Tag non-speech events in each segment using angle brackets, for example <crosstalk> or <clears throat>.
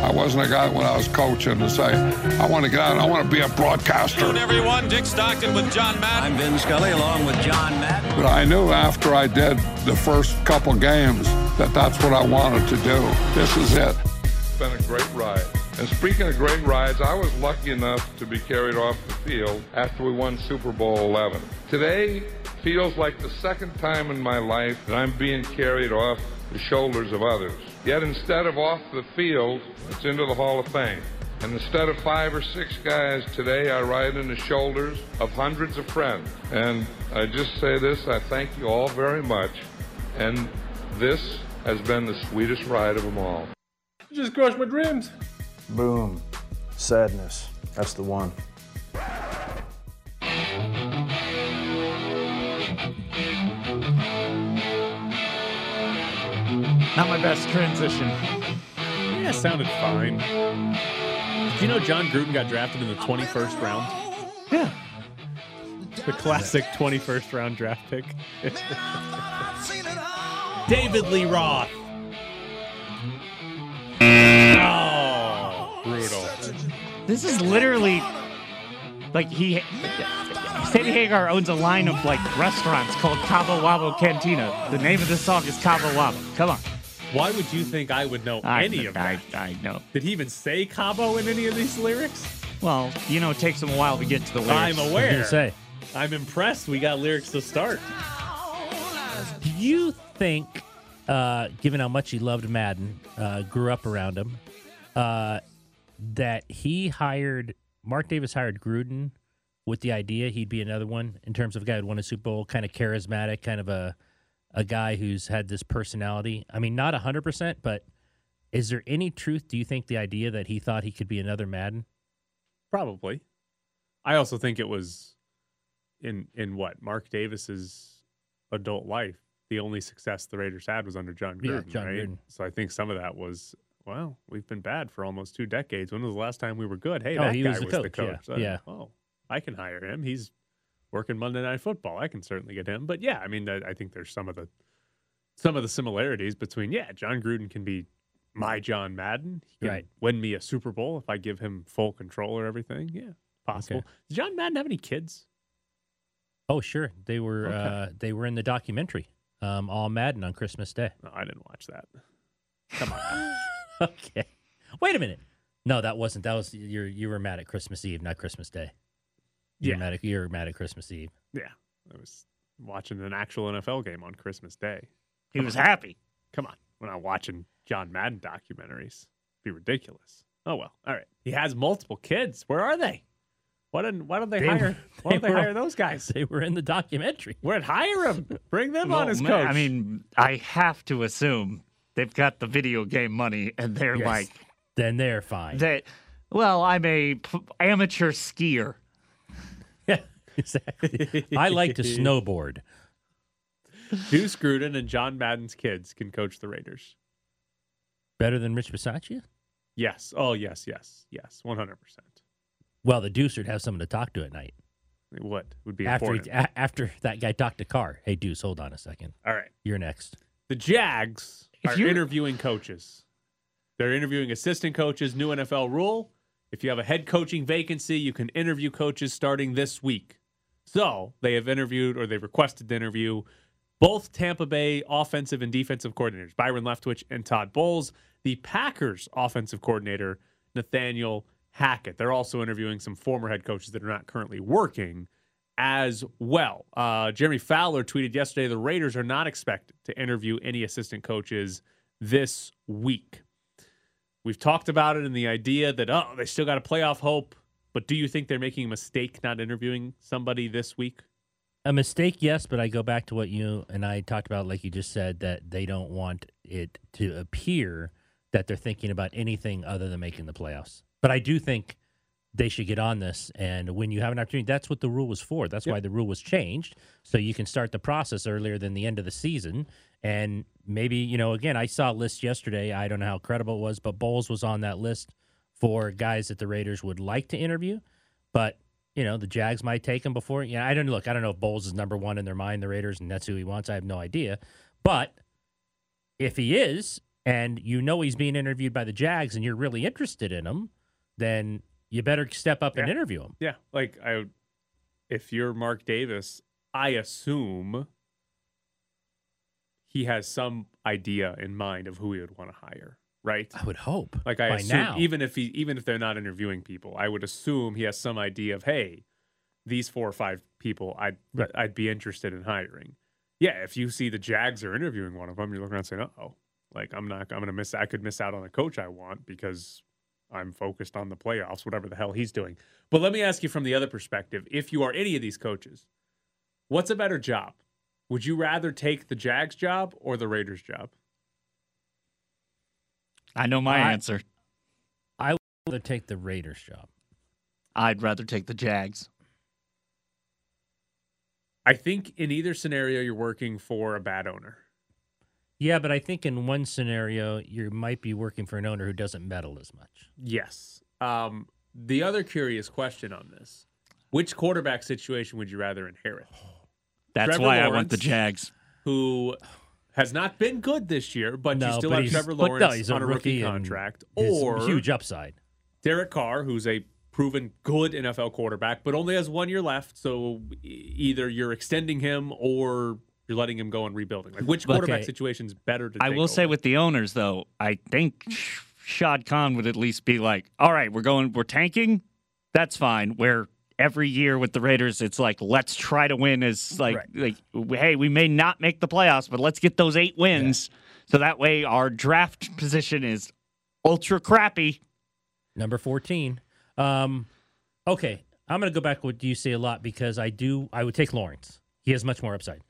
I wasn't a guy when I was coaching to say, I want to get out, I want to be a broadcaster. Good everyone. Dick Stockton with John Madden. I'm Vin Scully along with John Madden. But I knew after I did the first couple games that that's what I wanted to do. This is it. It's been a great ride. And speaking of great rides, I was lucky enough to be carried off the field after we won Super Bowl 11. Today feels like the second time in my life that I'm being carried off the shoulders of others. Yet instead of off the field, it's into the Hall of Fame. And instead of five or six guys today, I ride in the shoulders of hundreds of friends. And I just say this I thank you all very much. And this has been the sweetest ride of them all. just crushed my dreams. Boom. Sadness. That's the one. Not my best transition. Yeah, sounded fine. Did you know Jon Gruden got drafted in the 21st round? Yeah. The classic 21st round draft pick. <laughs> David Lee Roth. Oh, brutal. This is literally like he. Sammy Hagar owns a line of like restaurants called Cabo Wabo Cantina. The name of the song is Cabo Wabo. Come on. Why would you think I would know I, any of I, that? I know. Did he even say Cabo in any of these lyrics? Well, you know, it takes him a while to get to the lyrics. I'm aware. say? I'm impressed. We got lyrics to start. Do you think, uh, given how much he loved Madden, uh, grew up around him, uh, that he hired Mark Davis hired Gruden with the idea he'd be another one in terms of a guy who'd won a Super Bowl, kind of charismatic, kind of a a guy who's had this personality. I mean, not hundred percent, but is there any truth? Do you think the idea that he thought he could be another Madden? Probably. I also think it was in in what Mark Davis's adult life. The only success the Raiders had was under Jon Yeah, Gruden, Jon right? Gruden. So I think some of that was well, we've been bad for almost two decades. When was the last time we were good? Hey, Oh, that he guy was the the coach, yeah, coach. Uh, yeah. Oh, I can hire him. He's working Monday Night Football. I can certainly get him. But yeah, I mean, I I think there's some of the some of the similarities between yeah, Jon Gruden can be my John Madden. He can Right. win me a Super Bowl if I give him full control or everything. Yeah, possible. Okay. Does John Madden have any kids? Oh, sure. They were Okay. uh, they were in the documentary, um, all Madden on Christmas Day. No, I didn't watch that. Come on. <laughs> okay. Wait a minute. No, that wasn't. That was you're you were mad at Christmas Eve, not Christmas Day. You're Yeah. mad at you're mad at Christmas Eve. yeah, I was watching an actual NFL game on Christmas Day. He was happy. Come on, we're not watching John Madden documentaries. be ridiculous. Oh well. All right. He has multiple kids. Where are they? Why didn't Why don't they, They hire? were- why don't they they were- hire those guys? <laughs> They were in the documentary. Where'd hire him? Bring them on Well, as man, coach. I mean, I have to assume they've got the video game money, and they're Yes. like Then they're fine. that. Well, I'm a p- amateur skier. Yeah, <laughs> exactly. I like to snowboard. Deuce Gruden and John Madden's kids can coach the Raiders. Better than Rich Bisaccia? Yes. Oh yes, yes, yes. One hundred percent. Well, the Deuce would have someone to talk to at night. What would be After he, a- after that guy talked to Carr. Hey, Deuce, hold on a second. All right. You're next. The Jags If are you're- interviewing coaches. They're interviewing assistant coaches. New NFL rule: if you have a head coaching vacancy, you can interview coaches starting this week. So they have interviewed, or they've requested to interview, both Tampa Bay offensive and defensive coordinators, Byron Leftwich and Todd Bowles. The Packers offensive coordinator, Nathaniel Hackett. They're also interviewing some former head coaches that are not currently working as well. Uh, Jeremy Fowler tweeted yesterday the Raiders are not expected to interview any assistant coaches this week. We've talked about it and the idea that, oh, they still got a playoff hope. But do you think they're making a mistake not interviewing somebody this week? A mistake, yes, but I go back to what you and I talked about, like you just said, that they don't want it to appear that they're thinking about anything other than making the playoffs. But I do think they should get on this. And when you have an opportunity, that's what the rule was for. That's why the rule was changed. So you can start the process earlier than the end of the season. And maybe, you know, again, I saw a list yesterday. I don't know how credible it was, but Bowles was on that list for guys that the Raiders would like to interview. But you know, the Jags might take him before. Yeah, I don't look. I don't know if Bowles is number one in their mind, the Raiders, and that's who he wants. I have no idea. But if he is, and you know he's being interviewed by the Jags, and you're really interested in him, then you better step up and interview him. Yeah, like I, if you're Mark Davis, I assume he has some idea in mind of who he would want to hire, right? I would hope. Like I assume, now. even if he, even if they're not interviewing people, I would assume he has some idea of, hey, these four or five people, I'd Right. I'd be interested in hiring. Yeah, if you see the Jags are interviewing one of them, you're looking around saying, oh, like I'm not, I'm gonna miss, I could miss out on a coach I want because I'm focused on the playoffs, whatever the hell he's doing. But let me ask you from the other perspective: if you are any of these coaches, what's a better job? Would you rather take the Jags job or the Raiders job? I know my I- answer. I'd rather take the Raiders job. I'd rather take the Jags. I think in either scenario, you're working for a bad owner. Yeah, but I think in one scenario you might be working for an owner who doesn't meddle as much. Yes. Um, the other curious question on this: which quarterback situation would you rather inherit? That's Trevor why I want the Jags. Who has not been good this year, but you still but have Trevor but no, Lawrence he's a on a rookie rookie contract, or huge upside. Derek Carr, who's a proven good NFL quarterback, but only has one year left. So either you're extending him or you're letting him go and rebuilding. Like which quarterback Okay. situation is better to? Do. I take will say with the owners though, I think Shad Khan would at least be like, "All right, we're going, we're tanking. That's fine." Where every year with the Raiders, it's like, let's try to win. As like, like, hey, we may not make the playoffs, but let's get those eight wins, so that way our draft position is ultra crappy. Number 14. Um, okay, I'm going to go back to what you say a lot because I do. I would take Lawrence. He has much more upside.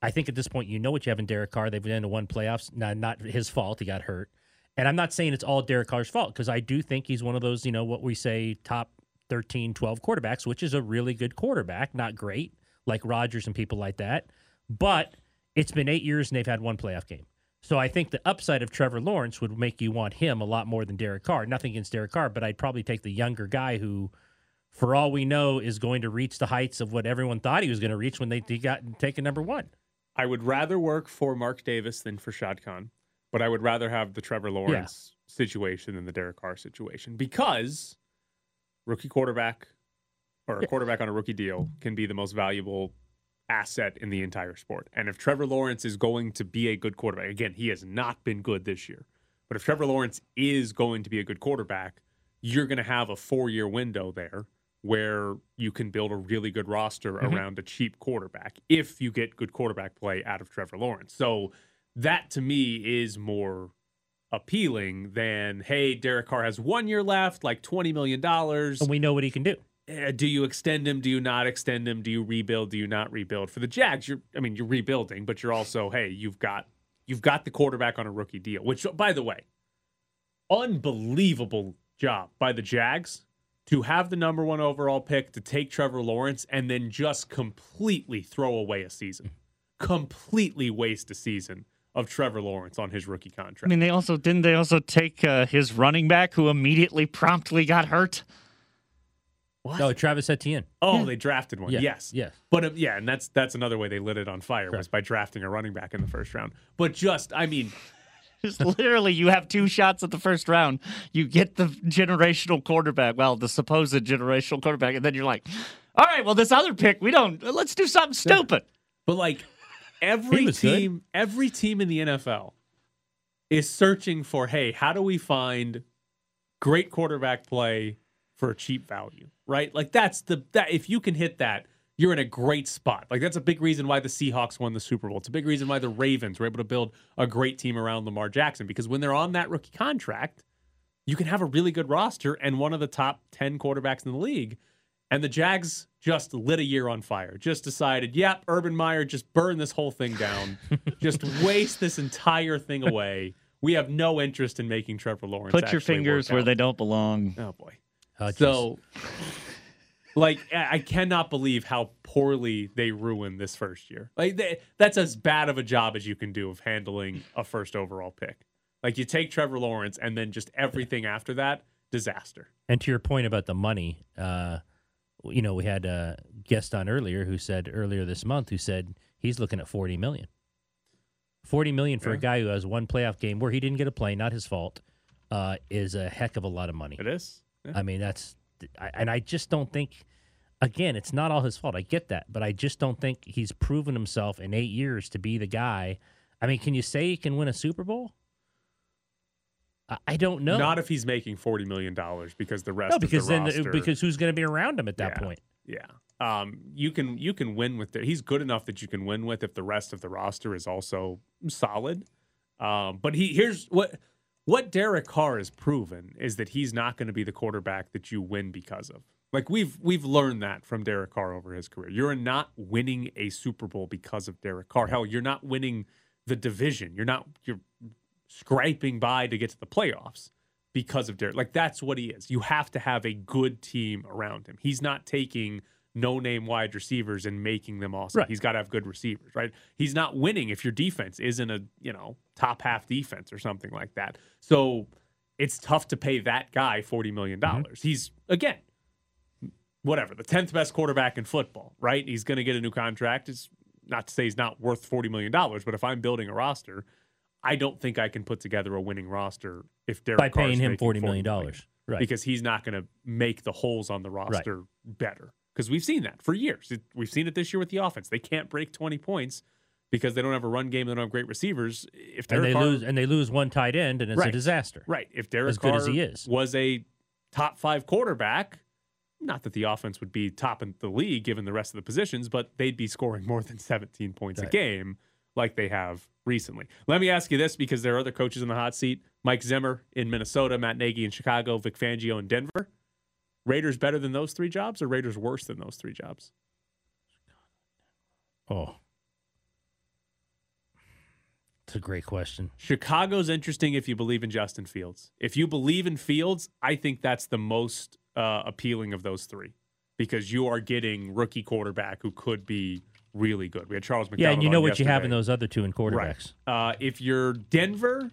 I think at this point, you know what you have in Derek Carr. They've been into one playoffs. Not, not his fault. He got hurt. And I'm not saying it's all Derek Carr's fault because I do think he's one of those, you know, what we say top 13, 12 quarterbacks, which is a really good quarterback. Not great like Rodgers and people like that. But it's been eight years and they've had one playoff game. So I think the upside of Trevor Lawrence would make you want him a lot more than Derek Carr. Nothing against Derek Carr, but I'd probably take the younger guy who, for all we know, is going to reach the heights of what everyone thought he was going to reach when they he got taken number one. I would rather work for Mark Davis than for Shad Khan, but I would rather have the Trevor Lawrence situation than the Derek Carr situation because rookie quarterback or a quarterback on a rookie deal can be the most valuable asset in the entire sport. And if Trevor Lawrence is going to be a good quarterback, again, he has not been good this year, but if Trevor Lawrence is going to be a good quarterback, you're going to have a four year window there where you can build a really good roster mm-hmm. around a cheap quarterback if you get good quarterback play out of Trevor Lawrence. So that to me is more appealing than hey, Derek Carr has one year left, like twenty million dollars. And we know what he can do. Uh, do you extend him? Do you not extend him? Do you rebuild? Do you not rebuild? For the Jags, you're I mean, you're rebuilding, but you're also, hey, you've got you've got the quarterback on a rookie deal, which by the way, unbelievable job by the Jags to have the number one overall pick to take Trevor Lawrence and then just completely throw away a season. Completely waste a season of Trevor Lawrence on his rookie contract. I mean, they also didn't they also take uh, his running back who immediately promptly got hurt. What? No, Travis Etienne. Oh, they drafted one. Yeah, Yes. yes. But uh, yeah, and that's that's another way they lit it on fire was by drafting a running back in the first round. But just, I mean, <laughs> Just literally, you have two shots at the first round. You get the generational quarterback, well, the supposed generational quarterback, and then you're like, all right, well, this other pick, we don't. Let's do something stupid. but like every was good. team, every team in the NFL is searching for, hey, how do we find great quarterback play for a cheap value, right? Like that's the that if you can hit that, you're in a great spot. Like that's a big reason why the Seahawks won the Super Bowl. It's a big reason why the Ravens were able to build a great team around Lamar Jackson because when they're on that rookie contract, you can have a really good roster and one of the top 10 quarterbacks in the league. And the Jags just lit a year on fire. Just decided, yep, Urban Meyer, just burn this whole thing down. <laughs> just waste this entire thing away. We have no interest in making Trevor Lawrence. Put your fingers work where they don't belong. Oh boy. Oh. So, like, I I cannot believe how poorly they ruined this first year. Like, they, that's as bad of a job as you can do of handling a first overall pick. Like, you take Trevor Lawrence, and then just everything after that, disaster. And to your point about the money, uh, you know, we had a guest on earlier who said earlier this month who said he's looking at forty million. Forty million for a guy who has one playoff game where he didn't get a play, not his fault, uh, is a heck of a lot of money. It is. Yeah. I mean, that's, I, and I just don't think. Again, it's not all his fault. I get that, but I just don't think he's proven himself in eight years to be the guy. I mean, can you say he can win a Super Bowl? I, don't know. Not if he's making forty million dollars because the rest no, of because the then roster, because who's going to be around him at that Yeah. point? Yeah. Um, you can you can win with the, he's good enough that you can win with if the rest of the roster is also solid. Um, but he here's what what Derek Carr has proven is that he's not going to be the quarterback that you win because of. Like we've we've learned that from Derek Carr over his career. You're not winning a Super Bowl because of Derek Carr. Hell, you're not winning the division. You're not you're scraping by to get to the playoffs because of Derek. Like that's what he is. You have to have a good team around him. He's not taking no name wide receivers and making them awesome. Right. He's got to have good receivers, right? He's not winning if your defense isn't a, you know, top half defense or something like that. So it's tough to pay that guy $40 million. Mm-hmm. He's again, whatever, the 10th best quarterback in football, right? He's going to get a new contract. It's not to say he's not worth $40 million, but if I'm building a roster, I don't think I can put together a winning roster if Derek By Carr's paying him forty million $40 million, right? because he's not going to make the holes on the roster better. Because we've seen that for years. It, we've seen it this year with the offense. They can't break 20 points because they don't have a run game. They don't have great receivers. If and they Carr, lose and they lose one tight end, and it's a disaster. right, if Derek as good Carr as he is. was a top five quarterback, not that the offense would be top in the league given the rest of the positions, but they'd be scoring more than 17 points a game like they have recently. Let me ask you this because there are other coaches in the hot seat: Mike Zimmer in Minnesota, Matt Nagy in Chicago, Vic Fangio in Denver. Raiders better than those three jobs, or Raiders worse than those three jobs? Oh, it's a great question. Chicago's interesting if you believe in Justin Fields. If you believe in Fields, I think that's the most uh, appealing of those three because you are getting rookie quarterback who could be really good. We had Charles McDonald. Yeah, and you know what you have in those other two in quarterbacks. Right. Uh, if you're Denver,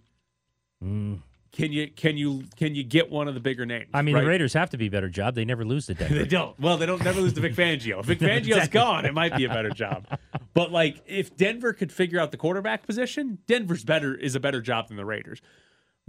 Mm. can you can you can you get one of the bigger names? I mean, right? the Raiders have to be a better job. They never lose to <laughs> Denver. They don't. Well, they don't never lose to Vic Fangio. If Vic <laughs> Fangio's gone, it might be a better job. But like if Denver could figure out the quarterback position, Denver's better is a better job than the Raiders.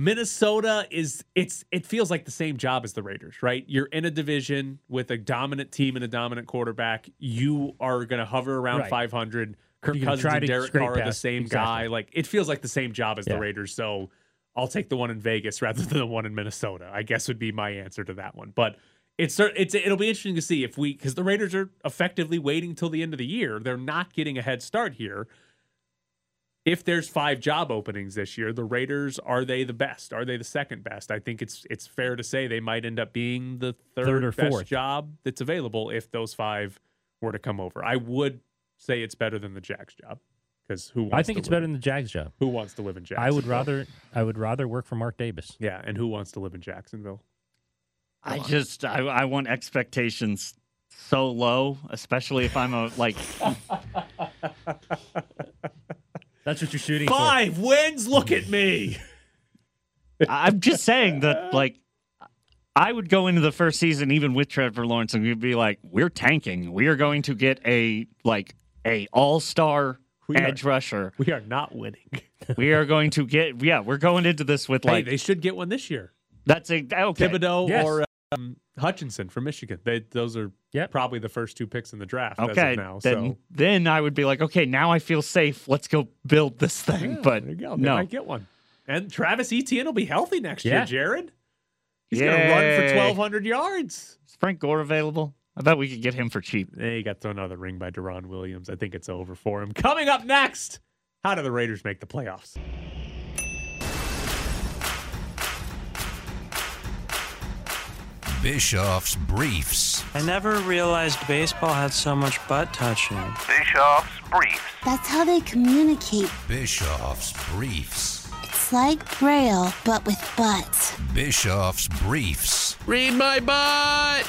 Minnesota is it's it feels like the same job as the Raiders, right? You're in a division with a dominant team and a dominant quarterback. You are going to hover around Right. 500. Kirk Cousins and Derek Carr are the same exactly. guy. Like it feels like the same job as Yeah. the Raiders. So I'll take the one in Vegas <laughs> rather than the one in Minnesota. I guess would be my answer to that one. But it's it's it'll be interesting to see if we because the Raiders are effectively waiting till the end of the year. They're not getting a head start here. If there's five job openings this year, the Raiders are they the best? Are they the second best? I think it's it's fair to say they might end up being the third, Third or best fourth. job that's available if those five were to come over. I would say it's better than the Jags job because who wants I think to it's live better in- than the Jags job. who wants to live in Jacksonville? I would rather I would rather work for Mark Davis. yeah, and who wants to live in Jacksonville? I just I, I want expectations so low, especially if I'm a like <laughs> That's what you're shooting Five wins. Look at me. I'm just saying that like I would go into the first season even with Trevor Lawrence and we'd be like, we're tanking. We are going to get a like a all star We are- edge rusher. We are not winning. <laughs> we are going to get yeah, we're going into this with hey, like they should get one this year. that's a okay. Thibodeaux Yes. or um, Hutchinson from Michigan. They, those are Yep. probably the first two picks in the draft. as of Okay, now. then so then I would be like, okay, now I feel safe. Let's go build this thing. Yeah, but there you go. They no, might get one. And Travis Etienne will be healthy next Yeah. year. Jared, he's going to run for twelve hundred yards. is Frank Gore available? I bet we could get him for cheap. They got thrown out of the ring by Deron Williams. I think it's over for him. Coming up next, how do the Raiders make the playoffs? Bischoff's Briefs. I never realized baseball had so much butt touching. Bischoff's Briefs. That's how they communicate. Bischoff's Briefs. It's like Braille, but with butts. Bischoff's Briefs. Read my butt.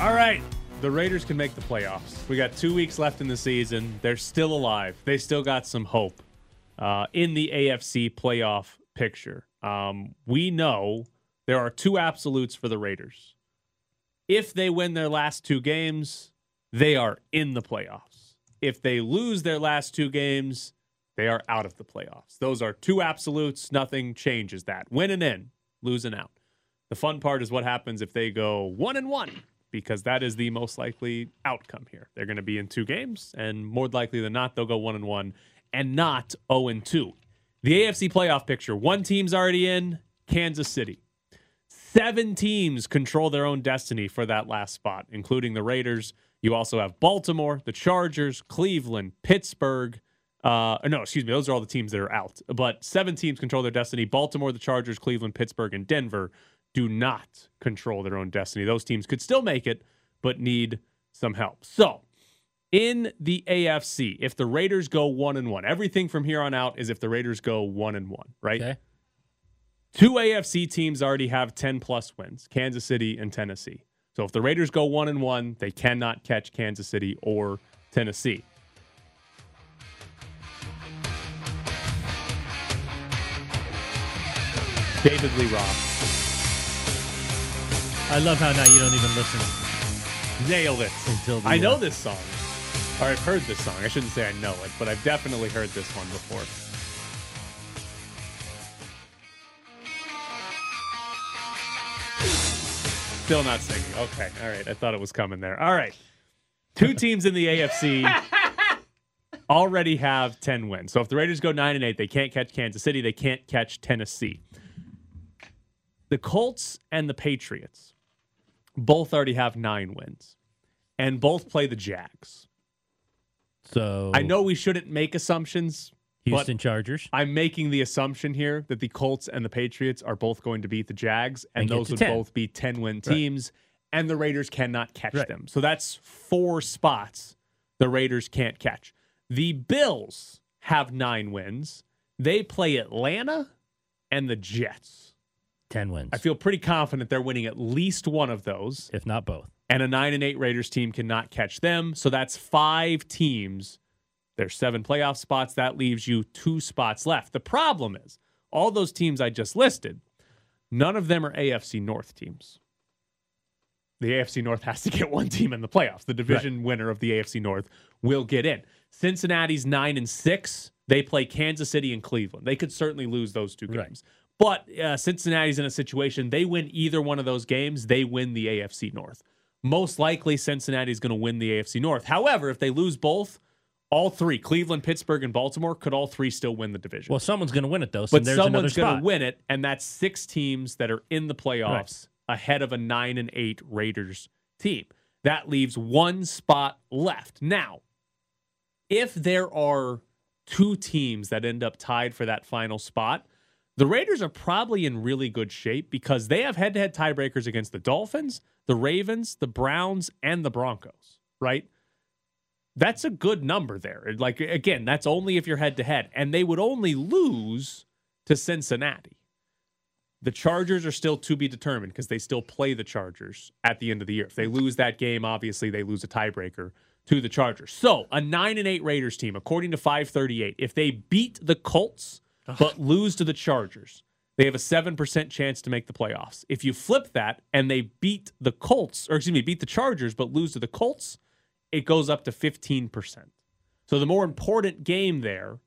All right. The Raiders can make the playoffs. We got two weeks left in the season. They're still alive. They still got some hope uh, in the AFC playoff picture. Um, we know there are two absolutes for the Raiders. If they win their last two games, they are in the playoffs. if they lose their last two games, they are out of the playoffs. Those are two absolutes. Nothing changes that. Winning in, losing out. The fun part is what happens if they go one and one, because that is the most likely outcome here. They're going to be in two games, and more likely than not, they'll go one and one and not 0 and 2. The AFC playoff picture one team's already in Kansas City. Seven teams control their own destiny for that last spot, including the Raiders. You also have Baltimore, the Chargers, Cleveland, Pittsburgh. Uh, no, excuse me. Those are all the teams that are out. But seven teams control their destiny. Baltimore, the Chargers, Cleveland, Pittsburgh, and Denver do not control their own destiny. Those teams could still make it, but need some help. So, in the AFC, if the Raiders go one and one, everything from here on out is if the Raiders go one and one, right? Okay. Two AFC teams already have 10 plus wins Kansas City and Tennessee. So if the Raiders go one and one, they cannot catch Kansas City or Tennessee. David Lee Roth. I love how now you don't even listen Nailed it. until I know uh, this song. Or I've heard this song. I shouldn't say I know it, but I've definitely heard this one before. Still not singing. Okay. All right. I thought it was coming there. All right. Two <laughs> teams in the AFC <laughs> already have 10 wins. So if the Raiders go 9 and 8, they can't catch Kansas City, they can't catch Tennessee. The Colts and the Patriots both already have 9 wins and both play the Jags. So I know we shouldn't make assumptions. Houston Chargers. I'm making the assumption here that the Colts and the Patriots are both going to beat the Jags, and, And those would 10. both be 10 win teams, and the Raiders cannot catch Right. them. So that's four spots the Raiders can't catch. The Bills have nine wins. They play Atlanta and the Jets. 10 wins. I feel pretty confident they're winning at least one of those if not both. And a nine and eight Raiders team cannot catch them. So that's five teams. There's seven playoff spots. That leaves you two spots left. The problem is, all those teams I just listed, none of them are AFC North teams. The AFC North has to get one team in the playoffs. The division winner of the AFC North will get in. Cincinnati's nine and six. They play Kansas City and Cleveland. They could certainly lose those two Right. games. But uh, Cincinnati's in a situation they win either one of those games, they win the AFC North. Most likely, Cincinnati is going to win the AFC North. However, if they lose both, all three, Cleveland, Pittsburgh, and Baltimore, could all three still win the division. Well, someone's going to win it though. So but there's someone's going to win it, and that's six teams that are in the playoffs ahead of a nine and eight Raiders team. That leaves one spot left. Now, if there are two teams that end up tied for that final spot, the Raiders are probably in really good shape because they have head to head tiebreakers against the Dolphins, the Ravens, the Browns, and the Broncos, right? That's a good number there. Like, again, that's only if you're head to head. And they would only lose to Cincinnati. The Chargers are still to be determined because they still play the Chargers at the end of the year. If they lose that game, obviously they lose a tiebreaker to the Chargers. So a nine and eight Raiders team, according to 538, if they beat the Colts but lose to the Chargers, they have a seven percent chance to make the playoffs. If you flip that and they beat the Colts, or excuse me, beat the Chargers but lose to the Colts, it goes up to fifteen percent. So the more important game there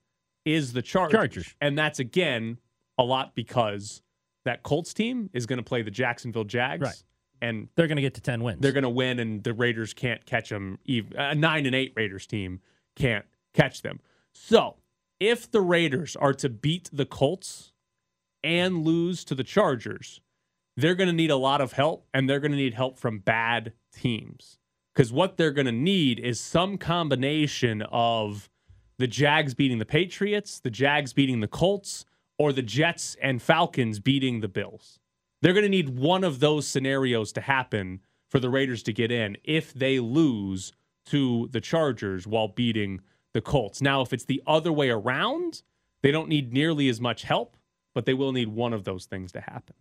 is the Chargers. Chargers. And that's again a lot because that Colts team is going to play the Jacksonville Jags. Right. And They're going to get to 10 wins. they're going to win, and the Raiders can't catch them. A nine and eight Raiders team can't catch them. So if the Raiders are to beat the Colts and lose to the Chargers, they're going to need a lot of help, and they're going to need help from bad teams. Because what they're going to need is some combination of the Jags beating the Patriots, the Jags beating the Colts, or the Jets and Falcons beating the Bills. They're going to need one of those scenarios to happen for the Raiders to get in if they lose to the Chargers while beating the Colts. Now, if it's the other way around, they don't need nearly as much help, but they will need one of those things to happen.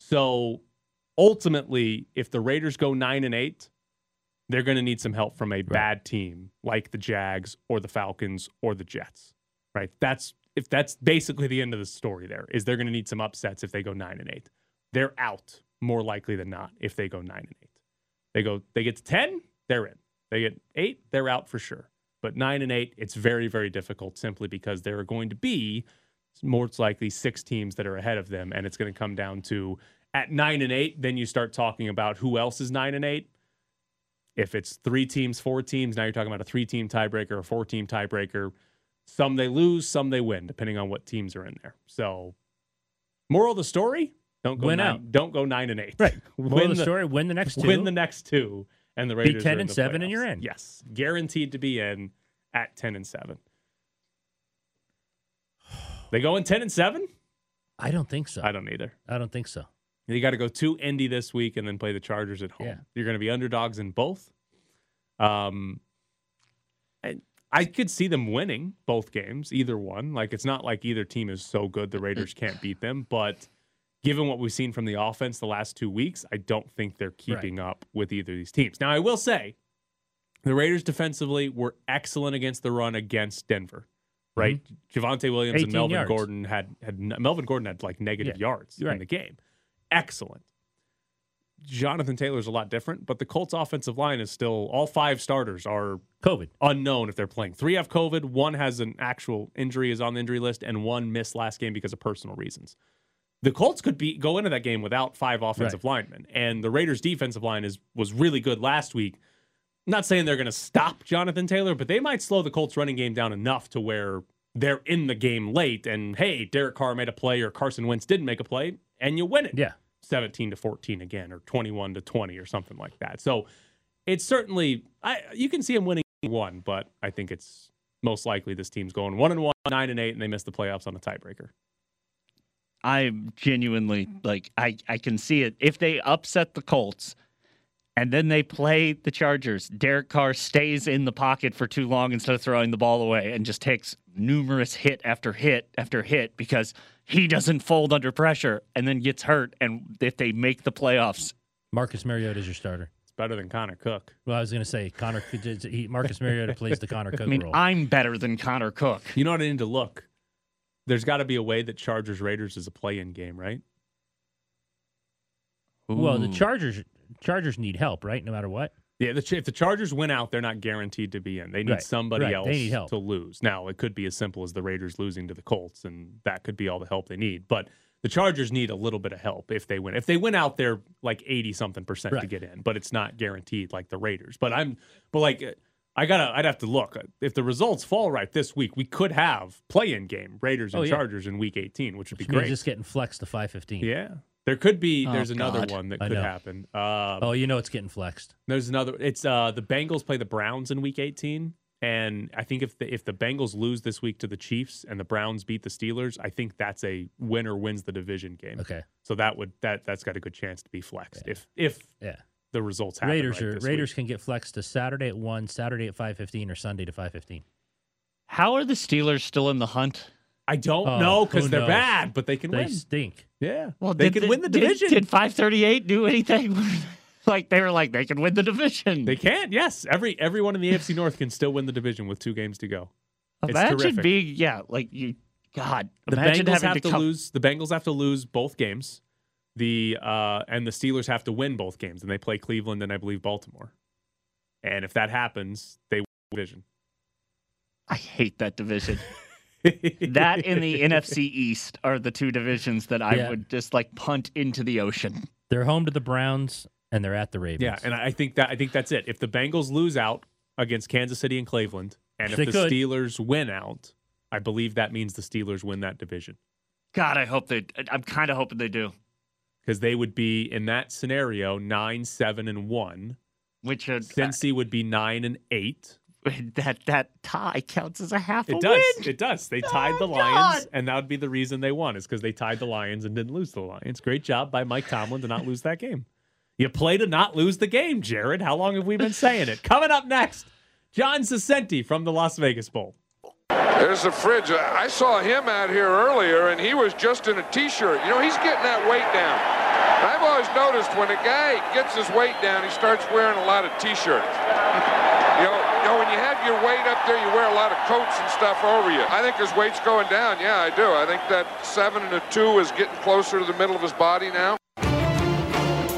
So ultimately, if the Raiders go 9 and 8, they're going to need some help from a bad team like the Jags or the Falcons or the Jets. Right? That's if that's basically the end of the story there is they're going to need some upsets if they go 9 and 8. They're out more likely than not if they go 9 and 8. They go they get to 10, they're in. They get 8, they're out for sure. But nine and eight, it's very, very difficult simply because there are going to be most likely six teams that are ahead of them, and it's going to come down to at nine and eight. Then you start talking about who else is nine and eight. If it's three teams, four teams, now you're talking about a three-team tiebreaker, a four-team tiebreaker. Some they lose, some they win, depending on what teams are in there. So, moral of the story: don't go Win nine, out. Don't go nine and eight. Right. <laughs> Moral win of the story, win the next two. Win the next two, and the Raiders are 10 in and the seven and you're in. Yes, guaranteed to be in at ten and seven. They go in ten and seven. I don't think so. I don't either. I don't think so. You got to go to Indy this week and then play the Chargers at home. Yeah. You're going to be underdogs in both. Um, I, I could see them winning both games, either one. Like it's not like either team is so good the Raiders can't <clears throat> beat them, but given what we've seen from the offense the last two weeks, I don't think they're keeping up with either of these teams. Now, I will say, the Raiders defensively were excellent against the run against Denver. Right, mm-hmm. Javonte Williams and Melvin yards. Gordon had had Melvin Gordon had like negative Yeah, yards in the game. Excellent. Jonathan Taylor's a lot different, but the Colts offensive line is still all five starters are COVID. unknown if they're playing. Three have COVID, one has an actual injury is on the injury list, and one missed last game because of personal reasons. The Colts could be go into that game without five offensive linemen, and the Raiders' defensive line is was really good last week. I'm not saying they're going to stop Jonathan Taylor, but they might slow the Colts running game down enough to where they're in the game late. And hey, Derek Carr made a play or Carson Wentz didn't make a play, and you win it. Yeah. 17 to 14 again, or 21 to 20, or something like that. So it's certainly I you can see him winning one, but I think it's most likely this team's going one and one, nine and eight, and they miss the playoffs on a tiebreaker. I'm genuinely like I I can see it. If they upset the Colts and then they play the Chargers, Derek Carr stays in the pocket for too long instead of throwing the ball away and just takes numerous hit after hit after hit because he doesn't fold under pressure and then gets hurt and if they make the playoffs Marcus Mariota is your starter. It's better than Connor Cook. Well, I was going to say Connor. He, Marcus Mariota plays the Connor <laughs> Cook I mean role. I'm better than Connor Cook. You know what I need to look? There's got to be a way that Chargers Raiders is a play-in game, right? well, the Chargers Chargers need help, right? No matter what. Yeah, the, if the Chargers win out, they're not guaranteed to be in. They need Right, somebody right, else need help. to lose. Now, it could be as simple as the Raiders losing to the Colts, and that could be all the help they need. But the Chargers need a little bit of help if they win. If they win out, they're like eighty something percent to get in, but it's not guaranteed like the Raiders. But I'm, but like. I gotta. I'd have to look. If the results fall right this week, we could have play-in game Raiders oh, and Oh, yeah. Chargers in Week 18, which would Which be great. just getting flexed to five fifteen. Yeah, there could be. Oh, There's another one that could happen. Uh, Oh, you know it's getting flexed. there's another. It's uh the Bengals play the Browns in Week 18, and I think if the if the Bengals lose this week to the Chiefs and the Browns beat the Steelers, I think that's a winner wins the division game. Okay. So that would that that's got a good chance to be flexed if if Yeah. the results happen. Raiders right are this Raiders week. can get flexed to Saturday at one, Saturday at five fifteen, or Sunday to five fifteen. How are the Steelers still in the hunt? I don't Oh, know because they're knows? bad, but they can win. They win. stink. Yeah. Well, they did can win the division. Did, 538 do anything? <laughs> like they were like they can win the division. they can. Yes. Every everyone in the AFC North can still win the division with two games to go. It's imagine terrific. being yeah, like you. God, The Bengals having have to, come- lose. The Bengals have to lose both games. The uh, and the Steelers have to win both games, and they play Cleveland and I believe Baltimore. And if that happens, they win the division. I hate that division. <laughs> that and the <laughs> NFC East are the two divisions that I Yeah. would just like punt into the ocean. They're home to the Browns and they're at the Ravens. yeah, and I think that I think that's it. If the Bengals lose out against Kansas City and Cleveland, and They if the could. Steelers win out, I believe that means the Steelers win that division God, I hope they. I'm kind of hoping they do. because they would be in that scenario nine, seven, and one. Which Cincy would be nine and eight. <laughs> that that tie counts as a half a It does. win. It does. They tied the Oh, Lions, God. and that would be the reason they won, is because they tied the Lions and didn't lose the Lions. Great job by Mike Tomlin to not lose that game. You play to not lose the game, Jared. How long have we been saying it? Coming up next, John Saccenti from the Las Vegas Bowl. There's the fridge. I saw him out here earlier, and he was just in a T-shirt. You know, he's getting that weight down. I've always noticed when a guy gets his weight down, he starts wearing a lot of T-shirts. You know, you know, when you have your weight up there, you wear a lot of coats and stuff over you. I think his weight's going down. Yeah, I do. I think that seven and a two is getting closer to the middle of his body now.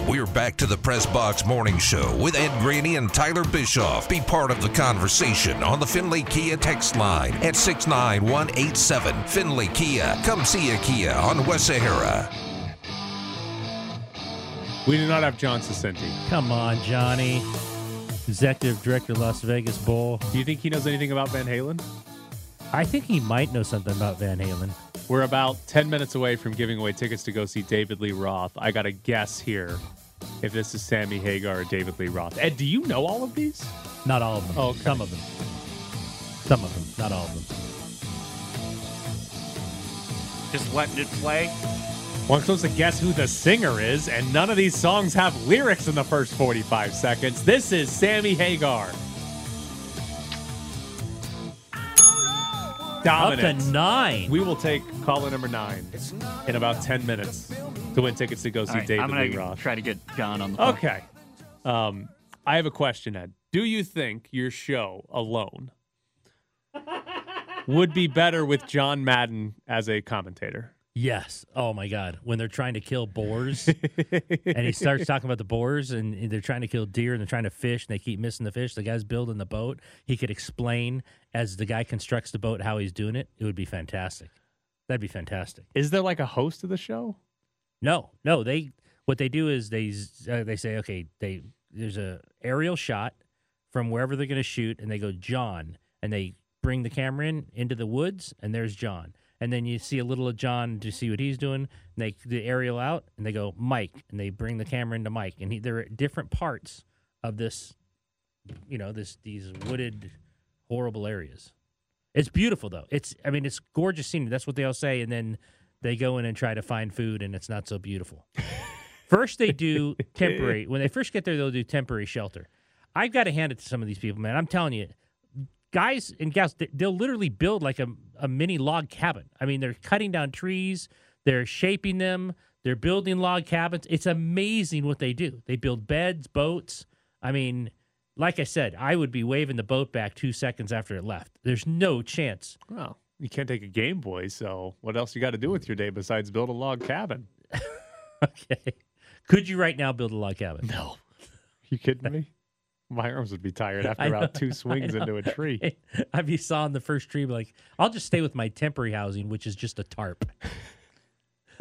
We're back to the Press Box Morning Show with Ed Graney and Tyler Bischoff. Be part of the conversation on the Findlay Kia text line at 69187. Findlay Kia. Come see a Kia on West Sahara. We do not have John Saccenti. Come on, Johnny. Executive Director, Las Vegas Bowl. Do you think he knows anything about Van Halen? I think he might know something about Van Halen. We're about 10 minutes away from giving away tickets to go see David Lee Roth. I got to guess here if this is Sammy Hagar or David Lee Roth. Ed, do you know all of these? Not all of them. Oh, okay. Some of them. Some of them. Not all of them. Just letting it play. Well, I'm supposed to guess who the singer is, and none of these songs have lyrics in the first 45 seconds. This is Sammy Hagar. Dominant. Up to nine. We will take caller number nine in about 10 minutes to win tickets to go see All right, David I'm gonna Lee Roth. try to get John on the phone. Okay. Um, I have a question, Ed. Do you think your show alone <laughs> would be better with John Madden as a commentator? Yes. Oh my God. When they're trying to kill boars, <laughs> and he starts talking about the boars, and they're trying to kill deer, and they're trying to fish, and they keep missing the fish. The guy's building the boat. He could explain as the guy constructs the boat how he's doing it. It would be fantastic. That'd be fantastic. Is there like a host of the show? No, no. They what they do is they uh, they say okay. They there's a aerial shot from wherever they're going to shoot, and they go John, and they bring the camera in into the woods, and there's John. And then you see a little of John to see what he's doing. And they the aerial out, and they go Mike, and they bring the camera into Mike, and he, there are at different parts of this, you know, this these wooded, horrible areas. It's beautiful though. It's I mean it's gorgeous scenery. That's what they all say, and then they go in and try to find food, and it's not so beautiful. <laughs> first, they do <laughs> temporary. When they first get there, they'll do temporary shelter. I've got to hand it to some of these people, man. I'm telling you, guys and gals, they- they'll literally build like a, a mini log cabin. I mean, they're cutting down trees, they're shaping them, they're building log cabins. It's amazing what they do. They build beds, boats. I mean, like I said, I would be waving the boat back two seconds after it left. There's no chance. Well, you can't take a Game Boy, so what else you got to do with your day besides build a log cabin? <laughs> Okay. Could you right now build a log cabin? No. <laughs> you kidding me? My arms would be tired after about two swings into a tree. I'd be sawing the first tree, like, I'll just stay with my temporary housing, which is just a tarp.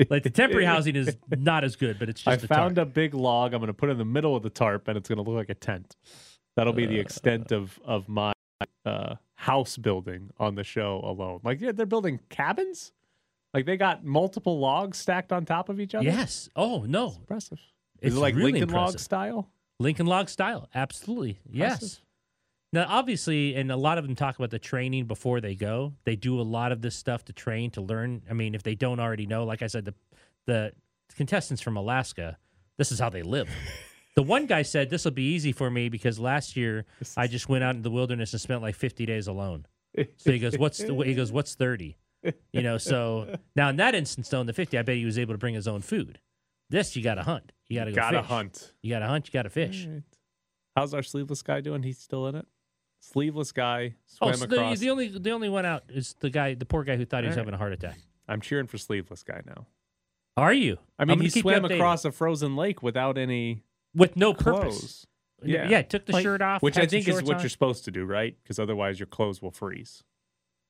like the temporary <laughs> housing is not as good, but it's I just a found tarp. a big log. I'm going to put in the middle of the tarp, and it's going to look like a tent. That'll be the extent of of my uh, house building on the show alone. Like, yeah, they're building cabins. Like they got multiple logs stacked on top of each other. Yes. Oh no, It's impressive. It's Is it like really Lincoln log style? Lincoln Log style, absolutely. Yes. Now, obviously, and a lot of them talk about the training before they go. They do a lot of this stuff to train to learn. I mean, if they don't already know, like I said, the the contestants from Alaska, this is how they live. <laughs> the one guy said this will be easy for me because last year I just went out in the wilderness and spent like 50 days alone. So he goes, "What's the, he goes, what's 30?" You know, so now in that instance, though, in the 50, I bet he was able to bring his own food. This you got to hunt. You got to go Gotta fish. hunt. You got to hunt. You got to fish. All right. How's our sleeveless guy doing? He's still in it. Sleeveless guy Oh, so the, across. the only the only one out is the guy, the poor guy who thought he was All right. having a heart attack. I'm cheering for sleeveless guy now. Are you? I I'm mean, gonna he keep you swam updated. across a frozen lake without any with no clothes. purpose. Yeah, yeah. Took the Like- shirt off, which had I some think is shorts what on. you're supposed to do, right? Because otherwise, your clothes will freeze.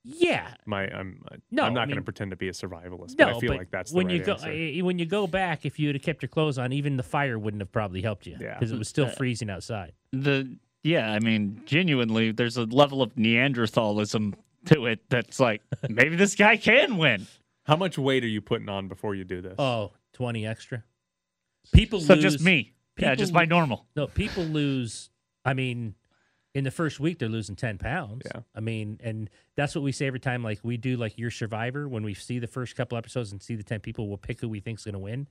Yeah. My, I'm, No, I'm not I going to pretend to be a survivalist, No, but I feel but like that's when the you right go answer. when you go back. If you had kept your clothes on, even the fire wouldn't have probably helped you. Yeah. because it was still Uh, freezing outside. The yeah, I mean, genuinely, there's a level of Neanderthalism to it that's like <laughs> maybe this guy can win. How much weight are you putting on before you do this? Oh, 20 extra. People So lose. just me, yeah, just my normal. No, people lose. I mean, in the first week they're losing ten pounds. Yeah. I mean, and that's what we say every time. Like we do, like your Survivor. When we see the first couple episodes and see the ten people, we'll pick who we think's going to win,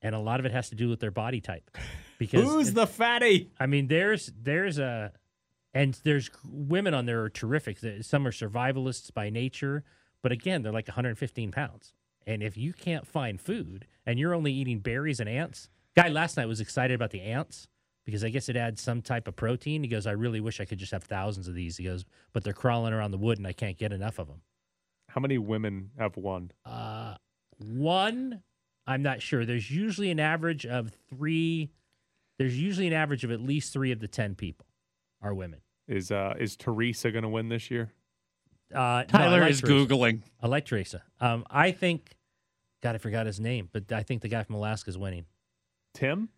and a lot of it has to do with their body type. <laughs> Because Who's the fatty? I mean, there's there's a and there's women on there are terrific. Some are survivalists by nature, but again, they're like 115 pounds. And if you can't find food and you're only eating berries and ants, guy last night was excited about the ants because I guess it adds some type of protein. He goes, I really wish I could just have thousands of these. He goes, but they're crawling around the wood and I can't get enough of them. How many women have won? Uh, one, I'm not sure. There's usually an average of three there's usually an average of at least three of the ten people are women. Is uh is Teresa going to win this year? Uh, no, Tyler like is Teresa. googling. I like Teresa. Um, I think, God, I forgot his name, but I think the guy from Alaska is winning. Tim,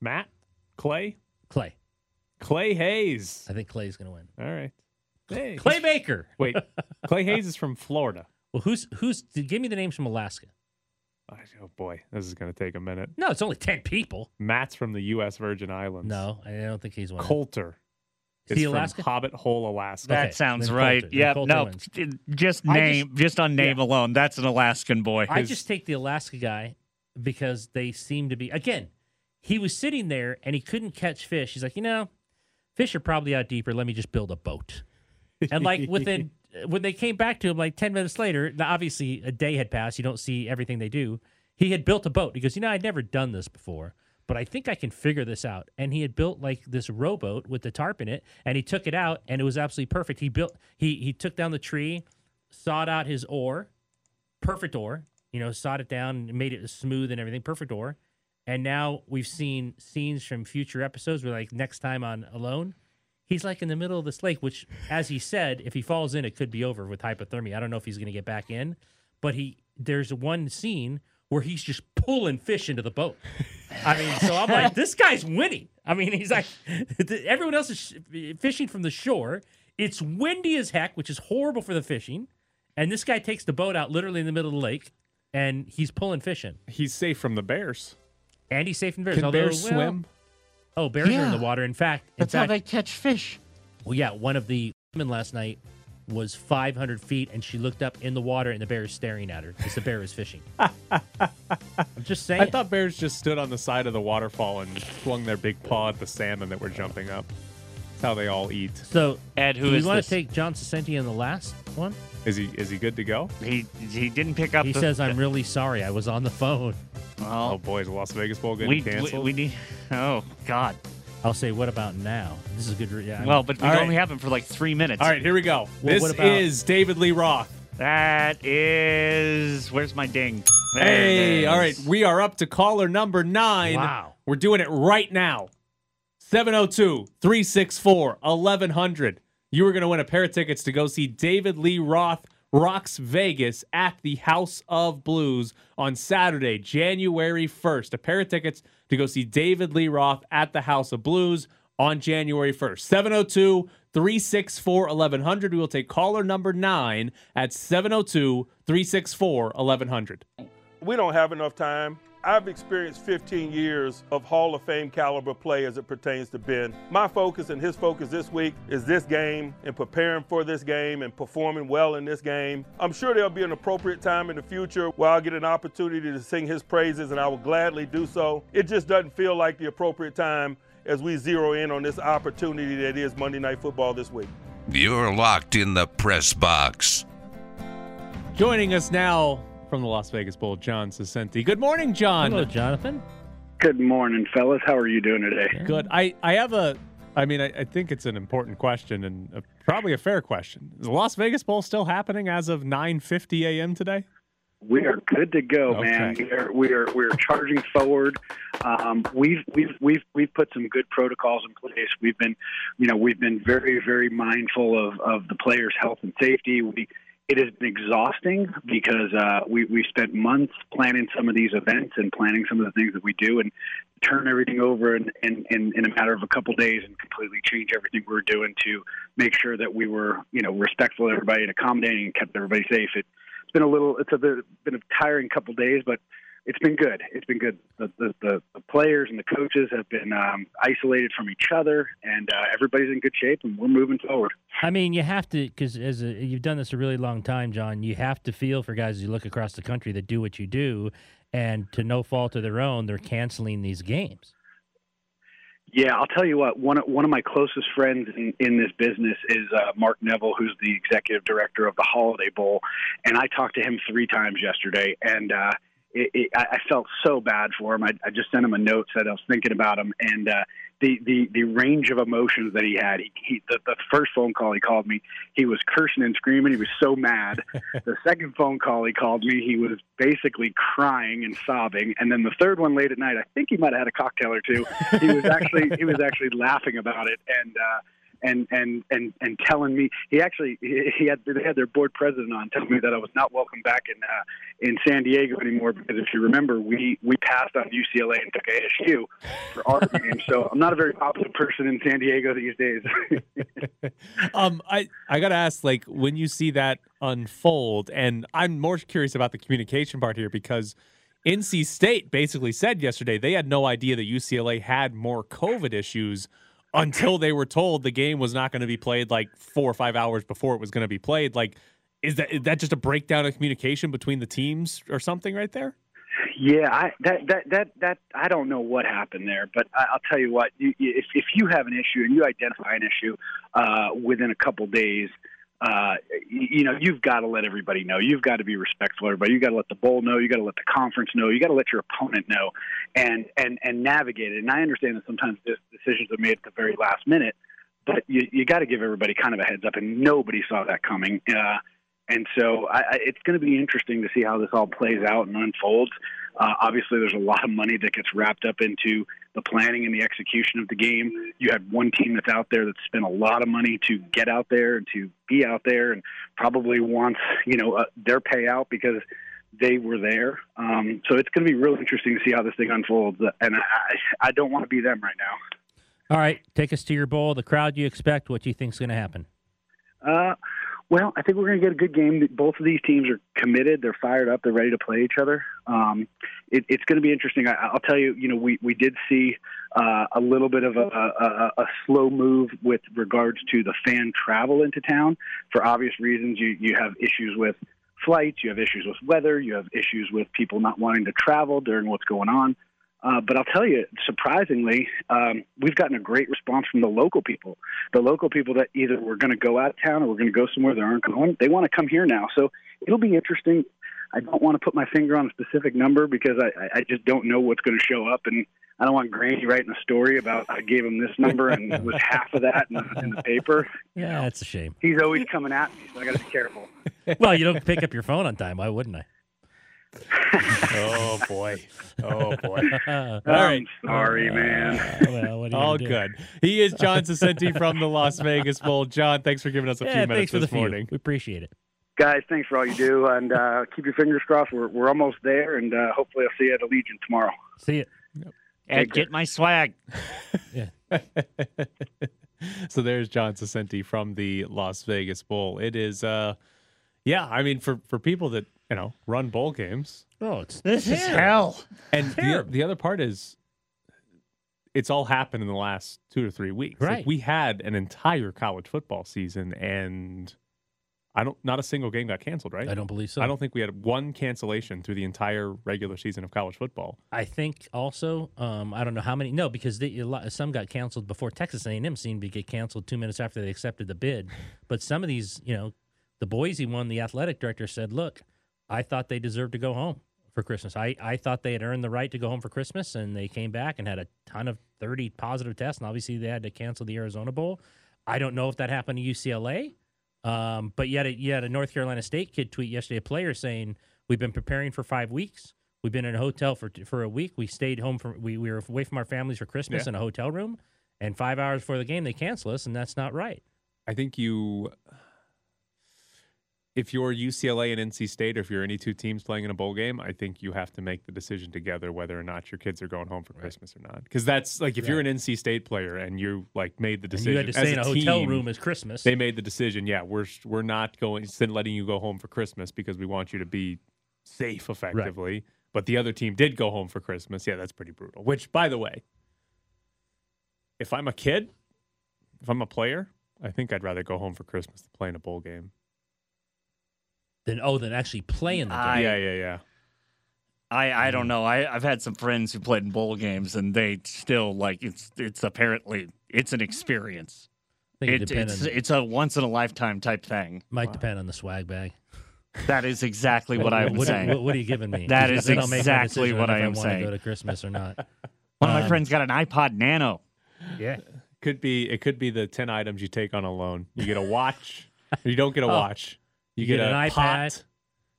Matt, Clay, Clay. Clay Hayes. I think Clay's going to win. All right. Hey, Clay Baker. <laughs> Wait, <laughs> Clay Hayes is from Florida. Well, who's who's? Give me the names from Alaska. Oh boy, this is going to take a minute. No, it's only ten people. Matt's from the U.S. Virgin Islands. No, I don't think he's one. Coulter. Is is he from Alaska? Hobbit Hole, Alaska. That Okay, sounds right. Yeah, no, wins. just name, just, on name alone, that's an Alaskan boy. I His- just take the Alaska guy because they seem to be again. He was sitting there and he couldn't catch fish. He's like, you know, fish are probably out deeper. Let me just build a boat. And like within <laughs> when they came back to him, like ten minutes later, obviously a day had passed. You don't see everything they do. He had built a boat. He goes, you know, I'd never done this before, but I think I can figure this out. And he had built like this rowboat with the tarp in it, and he took it out, and it was absolutely perfect. He built he he took down the tree, sawed out his oar, perfect oar. You know, sawed it down, made it smooth and everything, perfect oar. And now we've seen scenes from future episodes where, like, next time on Alone, he's like in the middle of this lake, which, as he said, if he falls in, it could be over with hypothermia. I don't know if he's going to get back in, but he there's one scene where he's just pulling fish into the boat. I mean, so I'm like, this guy's winning. I mean, he's like, everyone else is fishing from the shore. It's windy as heck, which is horrible for the fishing. And this guy takes the boat out literally in the middle of the lake, and he's pulling fish in. He's safe from the bears. And he's safe from bears. Can although, bears well- swim? Oh, bears are in the water. In fact, in That's how they catch fish. well, yeah, one of the women last night was 500 feet, and she looked up in the water, and the bear is staring at her because the bear is fishing. <laughs> I'm just saying. I thought bears just stood on the side of the waterfall and swung their big paw at the salmon that were jumping up. That's how they all eat. so. Ed, who do is we want this? to take John Saccenti in the last one? Is he is he good to go? He he didn't pick up. He the, says, "I'm really sorry. I was on the phone." Well, Oh boy, is the Las Vegas Bowl getting we, we canceled? we need. Oh God. I'll say, "What about now?" This is a good. Re- yeah, I'm- Well, but we All right. only have him for like three minutes. all right, here we go. Well, this what about- is David Lee Roth. That is. Where's my ding? There Hey, all right, we are up to caller number nine. Wow. We're doing it right now. 702 364 1100. You are going to win a pair of tickets to go see David Lee Roth rocks Vegas at the House of Blues on Saturday, January 1st. A pair of tickets to go see David Lee Roth at the House of Blues on January 1st. 702 364 1100. We will take caller number nine at 702 364 1100. We don't have enough time. I've experienced 15 years of Hall of Fame caliber play as it pertains to Ben. My focus and his focus this week is this game and preparing for this game and performing well in this game. I'm sure there'll be an appropriate time in the future where I'll get an opportunity to sing his praises and I will gladly do so. It just doesn't feel like the appropriate time as we zero in on this opportunity that is Monday Night Football this week. You're locked in the press box. Joining us now from the Las Vegas Bowl, John Saccenti. Good morning, John. Hello, Jonathan. Good morning, fellas. How are you doing today? Good. I, I have a, I mean, I, I think it's an important question and a, probably a fair question. Is the Las Vegas Bowl still happening as of 9:50 a.m. today? We are good to go, man. We are we are we are charging forward. Um, we've we've we've we've put some good protocols in place. We've been, you know, we've been very very mindful of of the players' health and safety. We it has been exhausting because uh, we we spent months planning some of these events and planning some of the things that we do and turn everything over in, in, in, in a matter of a couple of days and completely change everything we were doing to make sure that we were you know respectful of everybody and accommodating and kept everybody safe. It, it's been a little it's a bit, been a tiring couple of days, but it's been good. It's been good. The the, the, the players and the coaches have been um, isolated from each other, and uh, everybody's in good shape, and we're moving forward. I mean, you have to because as a, you've done this a really long time, John. You have to feel for guys as you look across the country that do what you do, and to no fault of their own, they're canceling these games. Yeah, I'll tell you what. One of, one of my closest friends in, in this business is uh, Mark Neville, who's the executive director of the Holiday Bowl, and I talked to him three times yesterday, and uh, it, it, I I felt so bad for him. I, I just sent him a note, said I was thinking about him, and uh, the the the range of emotions that he had. He, he the, the first phone call he called me, he was cursing and screaming. He was so mad. <laughs> the second phone call he called me, he was basically crying and sobbing. And then the third one late at night, I think he might have had a cocktail or two. He was <laughs> actually he was actually laughing about it and. uh and and and and telling me he actually he had they had their board president on telling me that I was not welcome back in uh, in San Diego anymore because if you remember we we passed on UCLA and took ASU for our <laughs> game so I'm not a very popular person in San Diego these days. <laughs> um, I I gotta ask, like, when you see that unfold, and I'm more curious about the communication part here because NC State basically said yesterday they had no idea that UCLA had more COVID issues until they were told the game was not going to be played like four or five hours before it was going to be played. Like, is that is that just a breakdown of communication between the teams or something right there? Yeah, I that that that that I don't know what happened there, but I, I'll tell you what. You, if if you have an issue and you identify an issue uh, within a couple days, uh, you know, you've got to let everybody know. You've got to be respectful everybody. You got to let the bowl know. You got to let the conference know. You've got to let your opponent know, and and and navigate it. And I understand that sometimes decisions are made at the very last minute, but you you got to give everybody kind of a heads up. And nobody saw that coming. Uh, and so I, I, it's going to be interesting to see how this all plays out and unfolds. Uh, obviously, there's a lot of money that gets wrapped up into the planning and the execution of the game. You have one team that's out there that spent a lot of money to get out there and to be out there, and probably wants you know uh, their payout because they were there. Um, so it's going to be really interesting to see how this thing unfolds. And I, I don't want to be them right now. All right, take us to your bowl. The crowd you expect. What do you think's going to happen? Uh, well, I think we're going to get a good game. Both of these teams are committed. They're fired up. They're ready to play each other. Um, it, it's going to be interesting. I, will tell you, you know, we, we did see uh, a little bit of a, a, a, slow move with regards to the fan travel into town for obvious reasons. You, you have issues with flights, you have issues with weather, you have issues with people not wanting to travel during what's going on. Uh, but I'll tell you, surprisingly, um, we've gotten a great response from the local people. The local people that either we're going to go out of town or we're going to go somewhere that aren't going, they want to come here now. So it'll be interesting. I don't want to put my finger on a specific number because I, I just don't know what's going to show up, and I don't want Granny writing a story about I gave him this number and it was half of that in the, in the paper. <laughs> Yeah, that's a shame. He's always coming at me, so I got to be careful. <laughs> well, you don't pick up your phone on time. Why wouldn't I? Oh boy! Oh boy! <laughs> All right, sorry, man. <laughs> well, All good. He is John Saccenti from the Las Vegas Bowl. John, thanks for giving us a yeah, few minutes for this the morning. Few. We appreciate it, guys. Thanks for all you do, and uh, keep your fingers crossed. We're we're almost there, and uh, hopefully, I'll see you at Allegiant tomorrow. See you. Yep. And get my swag. yeah. <laughs> so there's John Saccenti from the Las Vegas Bowl. It is, uh, yeah. I mean, for for people that you know, run bowl games. Oh, it's this is hell. And the, the other part is, it's all happened in the last two to three weeks. Right. Like we had an entire college football season, and I don't, not a single game got canceled. Right? I don't believe so. I don't think we had one cancellation through the entire regular season of college football. I think also, um, I don't know how many. No, because they, some got canceled before Texas A&M seemed to get canceled two minutes after they accepted the bid. <laughs> But some of these, you know, the Boise one, the athletic director said, "Look." I thought they deserved to go home for Christmas. I, I thought they had earned the right to go home for Christmas, and they came back and had a ton of 30 positive tests, and obviously they had to cancel the Arizona Bowl. I don't know if that happened to UCLA, um, but yet, you had a North Carolina State kid tweet yesterday, a player saying, We've been preparing for five weeks. We've been in a hotel for for a week. We stayed home from we, we were away from our families for Christmas Yeah. in a hotel room, and five hours before the game they cancel us, and that's not right. I think you, if you're UCLA and NC State, or if you're any two teams playing in a bowl game, I think you have to make the decision together whether or not your kids are going home for Christmas or not. Because that's like if you're an NC State player and you like made the And decision, you had to stay in a hotel room as Christmas. They made the decision. Yeah, we're we're not going letting you go home for Christmas because we want you to be safe effectively. But the other team did go home for Christmas. Yeah, that's pretty brutal. Which, by the way, if I'm a kid, if I'm a player, I think I'd rather go home for Christmas than play in a bowl game. Then oh, then actually playing the game. I- yeah, yeah, yeah. I, I don't know. I, I've had some friends who played in bowl games, and they still like it's it's apparently it's an experience. I it It, it's on- it's a once in a lifetime type thing. Might depend on the swag bag. That is exactly what I'm what, saying. What, what are you giving me? <laughs> That Because is then I'll make my exactly what I am I want to saying. go to Christmas or not. <laughs> One of my Um, friends got an iPod Nano. Yeah. Could be it could be the ten items you take on Alone. You get a watch. you don't get a <laughs> Oh. watch. You, You get, get an pot. iPad.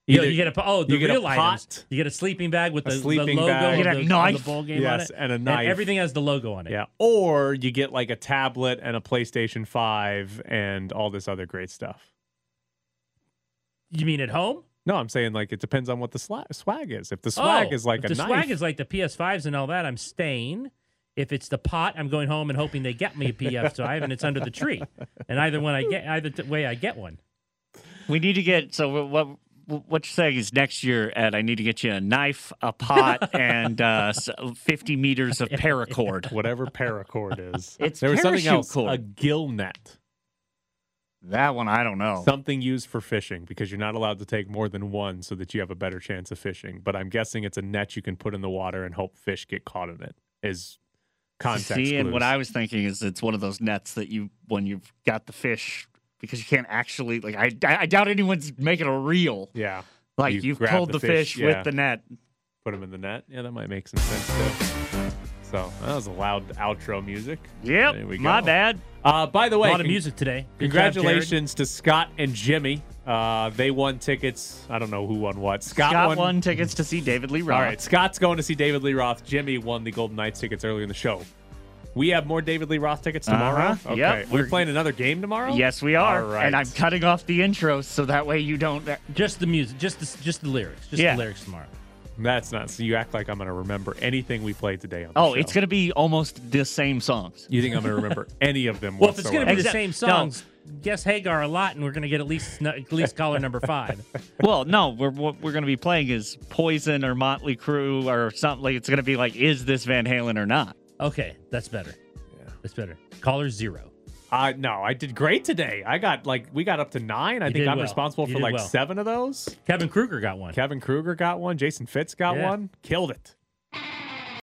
You, Either- you get a oh the you get a real pot, items. You get a sleeping bag with a the, the logo bag. You get a of knife. the bowl game Yes, on it, and a knife. everything has the logo on it. Yeah. Or you get like a tablet and a PlayStation 5 and all this other great stuff. You mean at home? No, I'm saying like it depends on what the sla- swag is. If the oh, swag Oh, is like if a the knife, swag is like the PS5s and all that, I'm staying. If it's the pot, I'm going home and hoping they get me a PS5 and it's under the tree. And either one I get, either t- way I get one. We need to get so what what you're saying is next year, Ed. I need to get you a knife, a pot, <laughs> and uh, 50 meters of paracord. <laughs> whatever paracord is. It's there was something parachute else, cord. a gill net, That one I don't know. something used for fishing because you're not allowed to take more than one so that you have a better chance of fishing. But I'm guessing it's a net you can put in the water and hope fish get caught in it. Is context See, and what. I was thinking is it's one of those nets that you when you've got the fish because you can't actually like I I doubt anyone's making a reel. yeah Like You you have pulled the the, fish, fish, yeah. with the net. put them in the net. Yeah, that might make some sense too. So that was a loud outro music. Yep, There we my bad. Uh, by the way, A lot of music today. Good job, Congratulations to Scott and Jimmy. Uh, they won tickets. I don't know who won what. Scott, Got won. one tickets to see David Lee Roth. All right, Scott's going to see David Lee Roth. Jimmy won the Golden Knights tickets earlier in the show. We have more David Lee Roth tickets tomorrow. Uh-huh, Okay, yep. we're We're- playing another game tomorrow. Yes, we are. All right. And I'm cutting off the intro so that way you don't. Just the music, just the, just the lyrics, just Yeah. the lyrics tomorrow. That's not. So you act like I'm going to remember anything we played today on. The Oh, show. it's going to be almost the same songs. You think I'm going to remember <laughs> any of them? Well, if it's going to be the Except- same no. songs, guess Hagar a lot, and we're going to get at least at least caller number five. <laughs> well, no, we're, what we're going to be playing is Poison or Motley Crue or something. Like it's going to be like, is this Van Halen or not? Okay, that's better. Yeah, that's better. Caller zero. Uh, no, I did great today. I got like we got up to nine. I You think I'm well. responsible You for like well. seven of those. Kevin Kruger got one. Kevin Kruger got one. Jason Fitz got Yeah. one. Killed it.